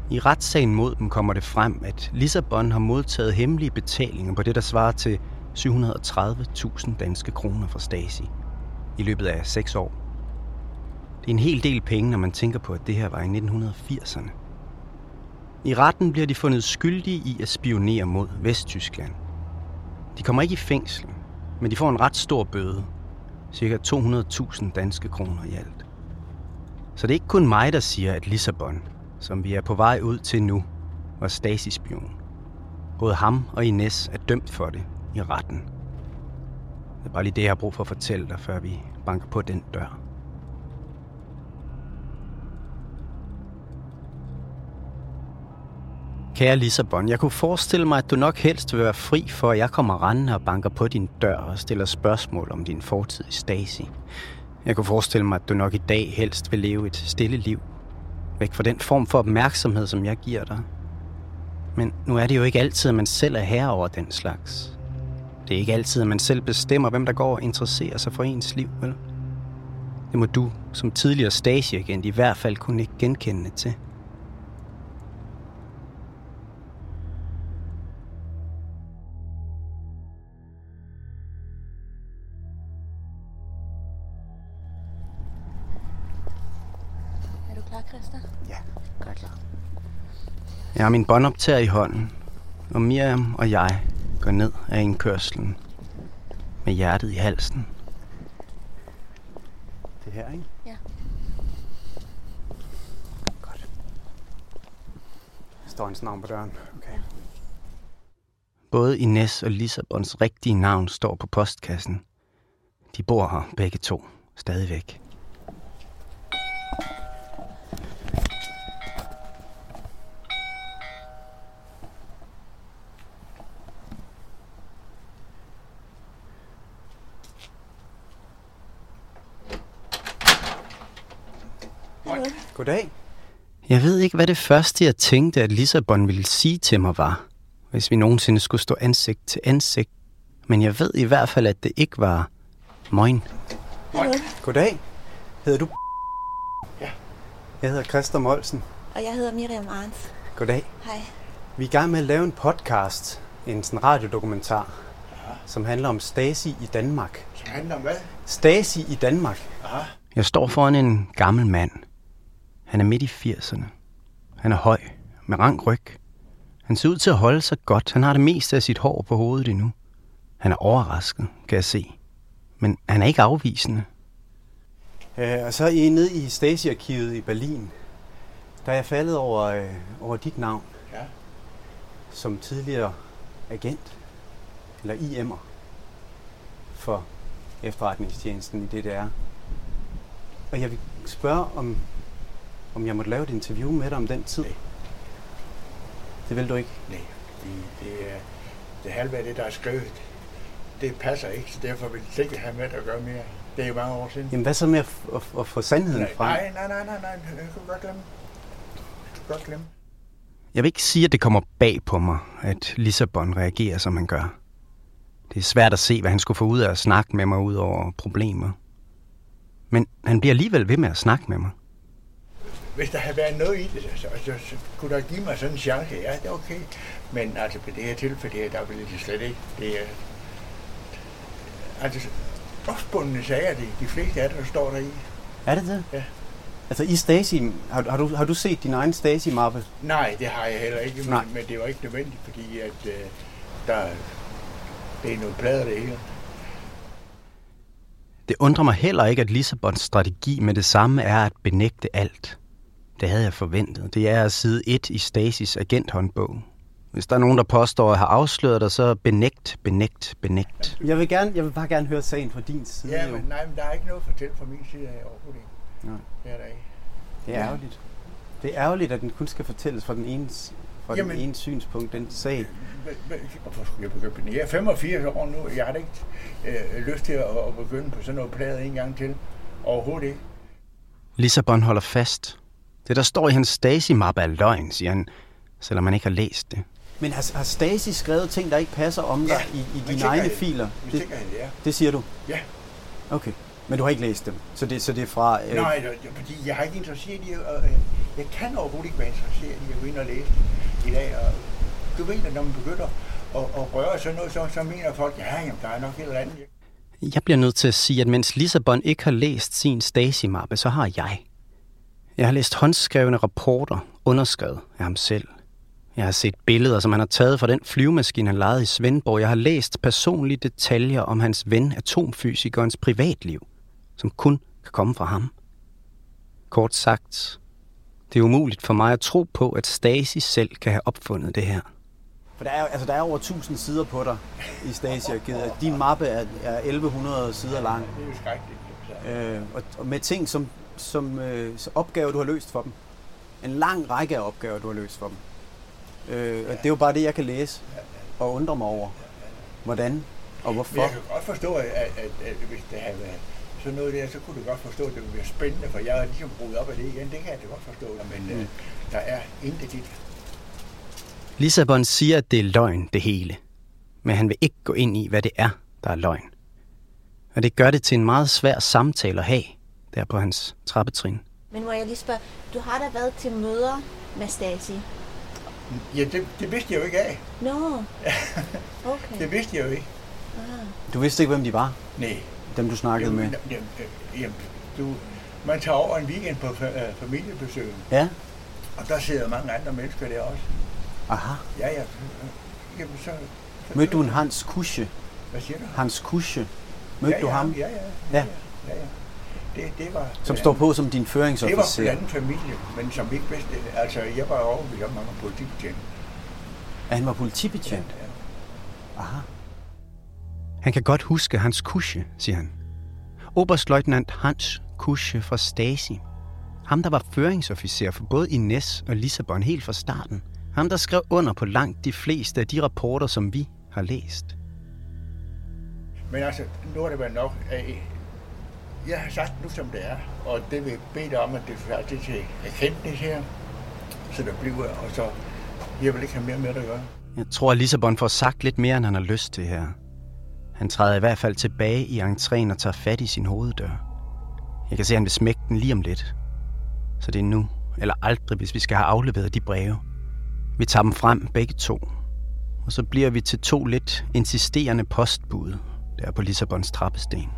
[SPEAKER 2] I retssagen mod dem kommer det frem, at Lissabon har modtaget hemmelige betalinger på det, der svarer til 730.000 danske kroner fra Stasi i løbet af seks år. Det er en hel del penge, når man tænker på, at det her var i 1980'erne. I retten bliver de fundet skyldige i at spionere mod Vesttyskland. De kommer ikke i fængsel, men de får en ret stor bøde. Cirka 200.000 danske kroner i alt. Så det er ikke kun mig, der siger, at Lissabon, som vi er på vej ud til nu, var Stasi-spion. Både ham og Ines er dømt for det i retten. Det er bare lige det, jeg har brug for at fortælle dig, før vi banker på den dør. Kære Lissabon, jeg kunne forestille mig, at du nok helst vil være fri for, at jeg kommer rendende og banker på din dør og stiller spørgsmål om din fortid i Stasi. Jeg kunne forestille mig, at du nok i dag helst vil leve et stille liv. Væk fra den form for opmærksomhed, som jeg giver dig. Men nu er det jo ikke altid, at man selv er herre over den slags. Det er ikke altid, at man selv bestemmer, hvem der går og interesserer sig for ens liv, vel? Det må du, som tidligere Stasi-agent, i hvert fald kunne ikke genkende til.
[SPEAKER 3] Er du klar, Christa?
[SPEAKER 8] Ja, jeg er klar.
[SPEAKER 2] Jeg har min båndoptager i hånden, og Miriam og jeg går ned af indkørslen med hjertet i halsen.
[SPEAKER 8] Det her, ikke?
[SPEAKER 3] Ja.
[SPEAKER 8] Godt. Der står hendes navn på døren. Okay.
[SPEAKER 2] Både Ines og Lissabons rigtige navn står på postkassen. De bor her begge to stadigvæk.
[SPEAKER 8] Goddag.
[SPEAKER 2] Jeg ved ikke, hvad det første, jeg tænkte, at Lissabon ville sige til mig var, hvis vi nogensinde skulle stå ansigt til ansigt. Men jeg ved i hvert fald, at det ikke var moin.
[SPEAKER 8] Goddag. Hedder du... Ja. Jeg hedder Christa Molsen.
[SPEAKER 3] Og jeg hedder Miriam Arns.
[SPEAKER 8] Goddag.
[SPEAKER 3] Hej.
[SPEAKER 8] Vi er i gang med at lave en podcast.
[SPEAKER 2] en sådan radiodokumentar, som handler om Stasi i Danmark.
[SPEAKER 12] Som handler om hvad?
[SPEAKER 2] Stasi i Danmark.
[SPEAKER 12] Aha.
[SPEAKER 2] Jeg står foran en gammel mand. Han er midt i 80'erne. Han er høj, med rank ryg. Han ser ud til at holde sig godt. Han har det meste af sit hår på hovedet endnu. Han er overrasket, kan jeg se. Men han er ikke afvisende. Øh, og så er I nede i Stasi-arkivet i Berlin. Der er jeg faldet over, øh, over dit navn.
[SPEAKER 12] Ja.
[SPEAKER 2] Som tidligere agent. Eller IM'er. For efterretningstjenesten i DDR. Og jeg vil spørge, om, om jeg måtte lave et interview med dig om den tid.
[SPEAKER 12] Nej.
[SPEAKER 2] Det vil du ikke?
[SPEAKER 12] Nej, fordi det er det halve af det, der er skrevet. Det passer ikke, så derfor vil jeg ikke have med at gøre mere. Det er jo mange år siden.
[SPEAKER 2] Jamen hvad så med at, at, at få sandheden
[SPEAKER 12] nej,
[SPEAKER 2] frem?
[SPEAKER 12] nej, nej, nej, nej, nej, det kan godt glemme. Det kan godt glemme.
[SPEAKER 2] Jeg vil ikke sige, at det kommer bag på mig, at Lissabon reagerer, som han gør. Det er svært at se, hvad han skulle få ud af at snakke med mig ud over problemer. Men han bliver alligevel ved med at snakke med mig.
[SPEAKER 12] Hvis der havde været noget i det, så, så, så kunne der give mig sådan en chance. Ja, det er okay. Men altså, på det her tilfælde her, der vil det slet ikke. Det er... Altså, opspundne sager, det, de fleste af det, der står der i.
[SPEAKER 2] Er det det?
[SPEAKER 12] Ja.
[SPEAKER 2] Altså i Stasi, har, har, du, har du set din egen Stasi-mappe?
[SPEAKER 12] Nej, det har jeg heller ikke, men,
[SPEAKER 2] Nej.
[SPEAKER 12] men det var ikke nødvendigt, fordi at øh, der, det er noget plader det hele.
[SPEAKER 2] Det undrer mig heller ikke, at Lissabons strategi med det samme er at benægte alt. Det havde jeg forventet. Det er sidde et i Stasis agenthåndbog. Hvis der er nogen, der påstår at have afsløret dig, så benægt, benægt, benægt. Jeg vil, gerne, jeg vil bare gerne høre sagen fra din side.
[SPEAKER 12] Ja, men nej, men der er ikke noget at fortælle fra min side af overhovedet ikke.
[SPEAKER 2] Nej.
[SPEAKER 12] Det er der ikke.
[SPEAKER 2] Det er ærgerligt. Det er ærgerligt, at den kun skal fortælles fra den ene, fra
[SPEAKER 12] Jamen-
[SPEAKER 2] den ene synspunkt, den sag.
[SPEAKER 12] Hvorfor skulle jeg begynde på det? Jeg er 85 år nu, og jeg har da ikke øh, lyst til at, at begynde på sådan noget plade en gang til. Overhovedet ikke.
[SPEAKER 2] Lissabon holder fast. Det, der står i hans Stasi-mappe, er løgn, siger han, selvom man ikke har læst det. Men har, har Stasi skrevet ting, der ikke passer om dig i, i dine egne filer?
[SPEAKER 12] med
[SPEAKER 2] Det,
[SPEAKER 12] sikkerhed, ja.
[SPEAKER 2] det siger du?
[SPEAKER 12] Ja.
[SPEAKER 2] Okay. Men du har ikke læst dem? Så det, så det er fra...
[SPEAKER 12] Øh. Nej, det, det, fordi jeg har ikke interesseret i, at, øh, jeg kan overhovedet ikke være interesseret i at gå ind og læse i dag. Og du ved, at når man begynder at, at røre sådan noget, så, så mener folk, ja, jamen, der er nok et eller andet.
[SPEAKER 2] Jeg bliver nødt til at sige, at mens Lissabon ikke har læst sin Stasi-mappe, så har jeg. Jeg har læst håndskrevne rapporter, underskrevet af ham selv. Jeg har set billeder, som han har taget fra den flyvemaskine, han lejede i Svendborg. Jeg har læst personlige detaljer om hans ven, atomfysikernes privatliv, som kun kan komme fra ham. Kort sagt, det er umuligt for mig at tro på, at Stasi selv kan have opfundet det her. For der er, altså, der er over 1000 sider på dig i Stasi-arkivet. Din mappe er, er 1100 sider lang.
[SPEAKER 12] Det er jo skrækkeligt.
[SPEAKER 2] Øh, og, og med ting som, som øh, så opgaver, du har løst for dem. En lang række af opgaver, du har løst for dem. Øh, og det er jo bare det, jeg kan læse og undre mig over. Hvordan og
[SPEAKER 12] Men
[SPEAKER 2] hvorfor.
[SPEAKER 12] jeg kan godt forstå, at, at, at, at hvis det havde været sådan noget der, så kunne du godt forstå, at det ville være spændende, for jeg har ligesom brugt op af det igen. Det kan jeg da godt forstå, men mm. øh, der er intet i det.
[SPEAKER 2] Lissabon siger, at det er løgn, det hele. Men han vil ikke gå ind i, hvad det er, der er løgn. Og det gør det til en meget svær samtale at have, der på hans trappetrin.
[SPEAKER 3] Men må jeg lige spørge, du har da været til møder med Stasi?
[SPEAKER 12] Ja, det, det vidste jeg jo ikke af.
[SPEAKER 3] Nå, okay.
[SPEAKER 12] Det vidste jeg jo ikke.
[SPEAKER 3] Ah.
[SPEAKER 2] Du vidste ikke, hvem de var?
[SPEAKER 12] Nej.
[SPEAKER 2] Dem, du snakkede med?
[SPEAKER 12] Jamen, jamen, jamen, du, man tager over en weekend på øh, familiebesøg,
[SPEAKER 2] Ja?
[SPEAKER 12] og der sidder mange andre mennesker der også.
[SPEAKER 2] Aha.
[SPEAKER 12] Ja, ja. Jamen, så, så
[SPEAKER 2] Mødte du en Hans Kusche?
[SPEAKER 12] Hvad siger du?
[SPEAKER 2] Hans Kusche. Mødte
[SPEAKER 12] ja,
[SPEAKER 2] du
[SPEAKER 12] ja,
[SPEAKER 2] ham?
[SPEAKER 12] Ja, ja.
[SPEAKER 2] Ja.
[SPEAKER 12] ja, ja. Det, det var,
[SPEAKER 2] Som står på som din
[SPEAKER 12] Det var
[SPEAKER 2] føringsofficer.
[SPEAKER 12] blandt familie, men som ikke vidste det. Altså, jeg var overbevist om, at han var politibetjent.
[SPEAKER 2] At han var politibetjent? Aha. Han kan godt huske Hans Kusche, siger han. Oberstløjtnant Hans Kusche fra Stasi. Ham, der var føringsofficer for både Ines og Lissabon helt fra starten. Ham, der skrev under på langt de fleste af de rapporter, som vi har læst.
[SPEAKER 12] Men altså, nu er det været nok af... Jeg har sagt nu, som det er, og det vil jeg bede dig om, at det er det til erkendelse her, så der bliver, og så... Jeg vil ikke have mere med det at gøre.
[SPEAKER 2] Jeg tror, at Lissabon får sagt lidt mere, end han har lyst til her. Han træder i hvert fald tilbage i entréen og tager fat i sin hoveddør. Jeg kan se, at han vil smække den lige om lidt. Så det er nu, eller aldrig, hvis vi skal have afleveret de breve. Vi tager dem frem, begge to. Og så bliver vi til to lidt insisterende postbud der på Lissabons trappesten.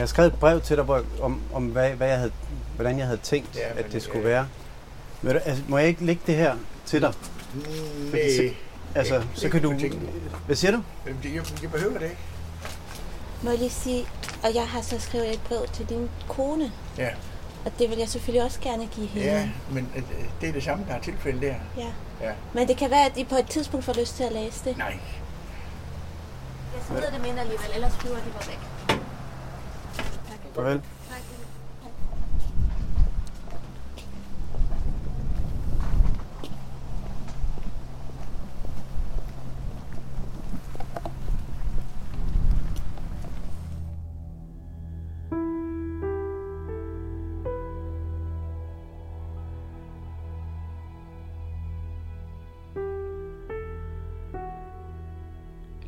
[SPEAKER 2] Jeg har skrevet et brev til dig hvor, om, om hvad, hvad jeg havde, hvordan jeg havde tænkt,
[SPEAKER 12] Ja,
[SPEAKER 2] at det skulle
[SPEAKER 12] øh,
[SPEAKER 2] være. Men, altså, må jeg ikke lægge det her til dig? Fordi så-
[SPEAKER 12] Nej.
[SPEAKER 2] Altså,
[SPEAKER 12] Ja,
[SPEAKER 2] så
[SPEAKER 12] det
[SPEAKER 2] kan du... Hvad siger du?
[SPEAKER 12] Jamen, det- Jeg, jeg behøver det ikke.
[SPEAKER 3] Må jeg lige sige, og jeg har så skrevet et brev til din kone,
[SPEAKER 12] Ja,
[SPEAKER 3] og det vil jeg selvfølgelig også gerne give hende.
[SPEAKER 12] ja men øh, det er det samme, der er tilfælde der.
[SPEAKER 3] ja.
[SPEAKER 12] Ja.
[SPEAKER 3] Men det kan være, at I på et tidspunkt får lyst til at læse det.
[SPEAKER 12] Nej.
[SPEAKER 3] Jeg smider dem ind alligevel, ellers flyver de mig væk.
[SPEAKER 2] Farvel.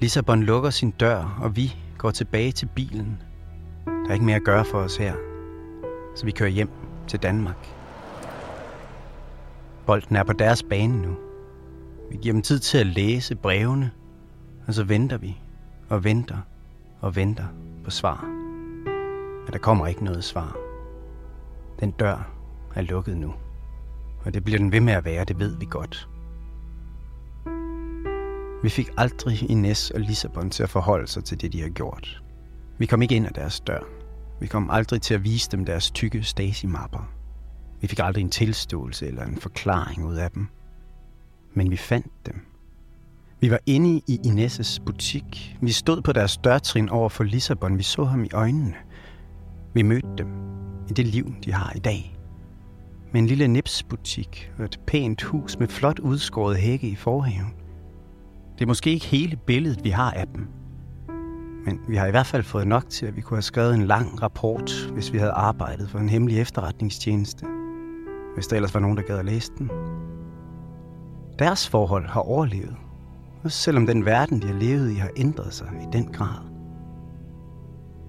[SPEAKER 2] Lissabon lukker sin dør, og vi går tilbage til bilen. Der er ikke mere at gøre for os her, så vi kører hjem til Danmark. Bolden er på deres bane nu. Vi giver dem tid til at læse brevene, og så venter vi og venter og venter på svar. Men der kommer ikke noget svar. Den dør er lukket nu, og det bliver den ved med at være, det ved vi godt. Vi fik aldrig Ines og Lissabon til at forholde sig til det, de har gjort. Vi kom ikke ind ad deres dør. Vi kom aldrig til at vise dem deres tykke Stasi-mapper. Vi fik aldrig en tilståelse eller en forklaring ud af dem. Men vi fandt dem. Vi var inde i Ines' butik. Vi stod på deres dørtrin over for Lissabon. Vi så ham i øjnene. Vi mødte dem i det liv, de har i dag. Med en lille nipsbutik og et pænt hus med flot udskåret hække i forhaven. Det er måske ikke hele billedet, vi har af dem. Men vi har i hvert fald fået nok til, at vi kunne have skrevet en lang rapport, hvis vi havde arbejdet for en hemmelig efterretningstjeneste. Hvis der ellers var nogen, der gad at læse den. Deres forhold har overlevet. Også selvom den verden, de har levet i, har ændret sig i den grad.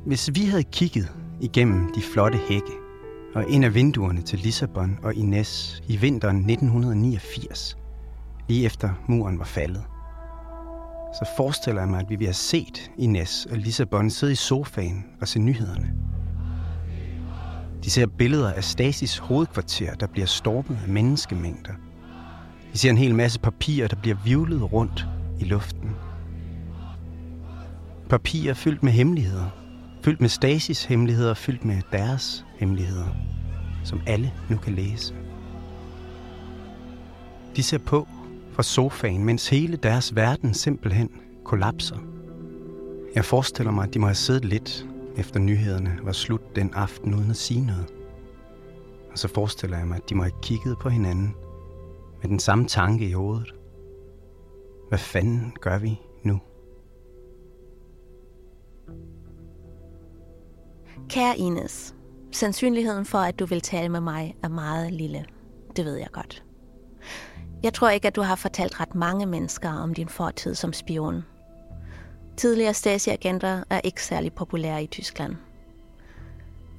[SPEAKER 2] Hvis vi havde kigget igennem de flotte hække og ind af vinduerne til Lissabon og Ines i vinteren 1989, lige efter muren var faldet, så forestiller jeg mig, at vi vil have set Ines og Lissabon sidde i sofaen og se nyhederne. De ser billeder af Stasis hovedkvarter, der bliver stormet af menneskemængder. De ser en hel masse papirer, der bliver vivlet rundt i luften. Papirer fyldt med hemmeligheder. Fyldt med Stasis hemmeligheder, fyldt med deres hemmeligheder, som alle nu kan læse. De ser på fra sofaen, mens hele deres verden simpelthen kollapser. Jeg forestiller mig, at de må have siddet lidt, efter nyhederne var slut den aften, uden at sige noget. Og så forestiller jeg mig, at de må have kigget på hinanden med den samme tanke i hovedet. Hvad fanden gør vi nu?
[SPEAKER 3] Kære Ines, sandsynligheden for, at du vil tale med mig, er meget lille. Det ved jeg godt. Jeg tror ikke, at du har fortalt ret mange mennesker om din fortid som spion. Tidligere Stasi-agenter er ikke særlig populære i Tyskland.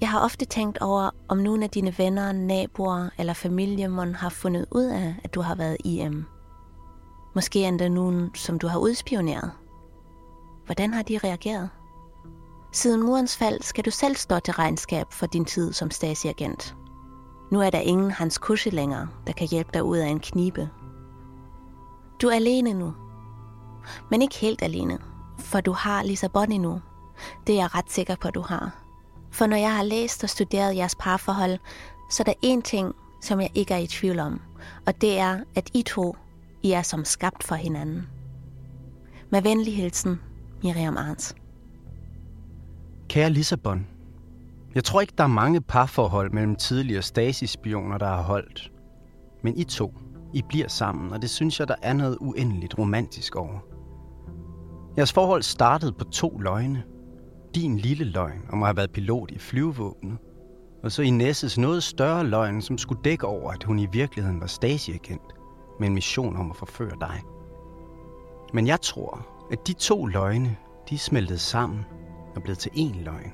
[SPEAKER 3] Jeg har ofte tænkt over, om nogle af dine venner, naboer eller familiemon har fundet ud af, at du har været IM. Måske endda nogen, som du har udspioneret. Hvordan har de reageret? Siden murens fald skal du selv stå til regnskab for din tid som Stasi-agent. Nu er der ingen Hans kusse længere, der kan hjælpe dig ud af en knibe. Du er alene nu. Men ikke helt alene, for du har Lissabon endnu. Det er jeg ret sikker på, at du har. For når jeg har læst og studeret jeres parforhold, så er der én ting, som jeg ikke er i tvivl om. Og det er, at I to, I er som skabt for hinanden. Med venlig hilsen, Miriam Arns.
[SPEAKER 2] Kære Lissabon, jeg tror ikke, der er mange parforhold mellem tidligere Stasi-spioner, der har holdt. Men I to, I bliver sammen, og det synes jeg, der er noget uendeligt romantisk over. Jeres forhold startede på to løgne. Din lille løgn om at have været pilot i flyvevåbnet, og så Inesses noget større løgn, som skulle dække over, at hun i virkeligheden var Stasi-agent med en mission om at forføre dig. Men jeg tror, at de to løgne, de smeltede sammen og blev til én løgn.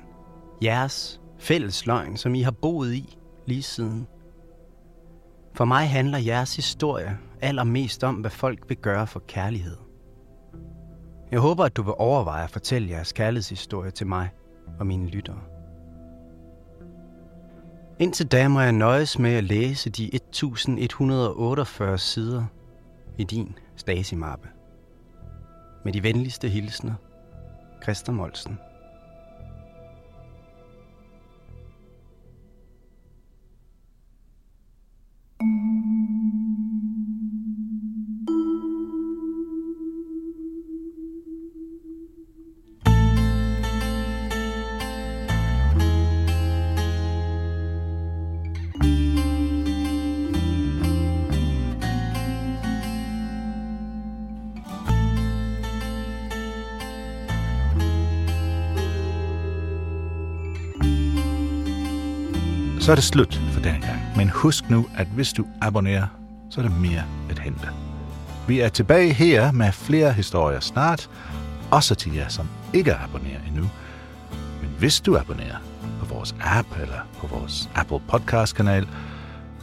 [SPEAKER 2] Jeres fælles løgn, som I har boet i lige siden. For mig handler jeres historie allermest om, hvad folk vil gøre for kærlighed. Jeg håber, at du vil overveje at fortælle jeres kærlighedshistorie til mig og mine lyttere. Indtil da må jeg nøjes med at læse de 1148 sider i din Stasi-mappe. Med de venligste hilsner, Christer Molsen.
[SPEAKER 1] Så er det slut for denne gang. Men husk nu, at hvis du abonnerer, så er der mere at hente. Vi er tilbage her med flere historier snart, også til jer, som ikke abonnerer endnu. Men hvis du abonnerer på vores app eller på vores Apple Podcast-kanal,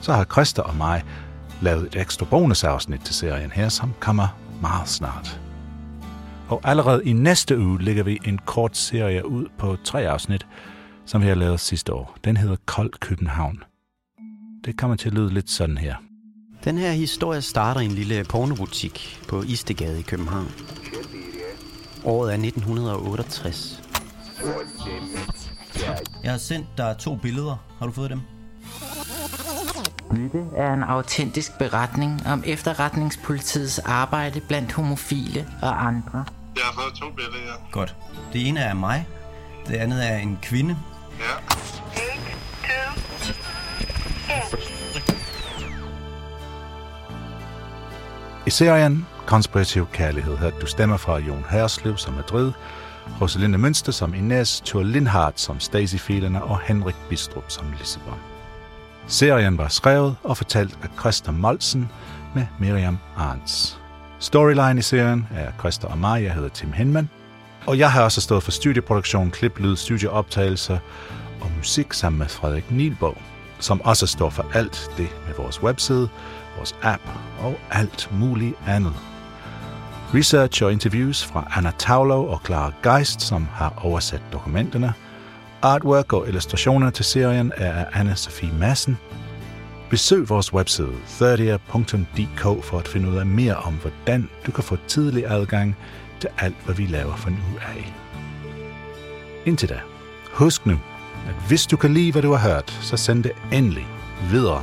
[SPEAKER 1] så har Christa og mig lavet et ekstra bonusafsnit til serien her, som kommer meget snart. Og allerede i næste uge lægger vi en kort serie ud på tre afsnit, som vi har lavet sidste år. Den hedder Kold København. Det kommer til at lyde lidt sådan her.
[SPEAKER 2] Den her historie starter i en lille pornobutik på Istegade i København. Året er 1968.
[SPEAKER 13] Jeg har sendt dig to billeder. Har du fået dem?
[SPEAKER 14] Dette er en autentisk beretning om efterretningspolitiets arbejde blandt homofile og andre.
[SPEAKER 15] Jeg har fået to billeder.
[SPEAKER 13] Godt. Det ene er mig. Det andet er en kvinde.
[SPEAKER 15] Ja.
[SPEAKER 1] I serien Konspirativ Kærlighed hørte du stemmer fra Jon Herslev som Madrid, Rosalinde Mønster som Ines, Thor Lindhardt som Stacy Filerne og Henrik Bistrup som Lissabon. Serien var skrevet og fortalt af Christa Molsen med Miriam Arns. Storyline i serien er Christa og mig, jeg hedder Tim Henman. Og jeg har også stået for studieproduktion, klip, lyd, studieoptagelser og musik sammen med Frederik Nielborg, som også står for alt det med vores webside, vores app og alt muligt andet. Research og interviews fra Anna Taulow og Clara Geist, som har oversat dokumenterne. Artwork og illustrationer til serien er af anne Sofie Madsen. Besøg vores webside 30.dk for at finde ud af mere om, hvordan du kan få tidlig adgang til alt, hvad vi laver for nu af. Indtil da, husk nu, at hvis du kan lide, hvad du har hørt, så send det endelig videre.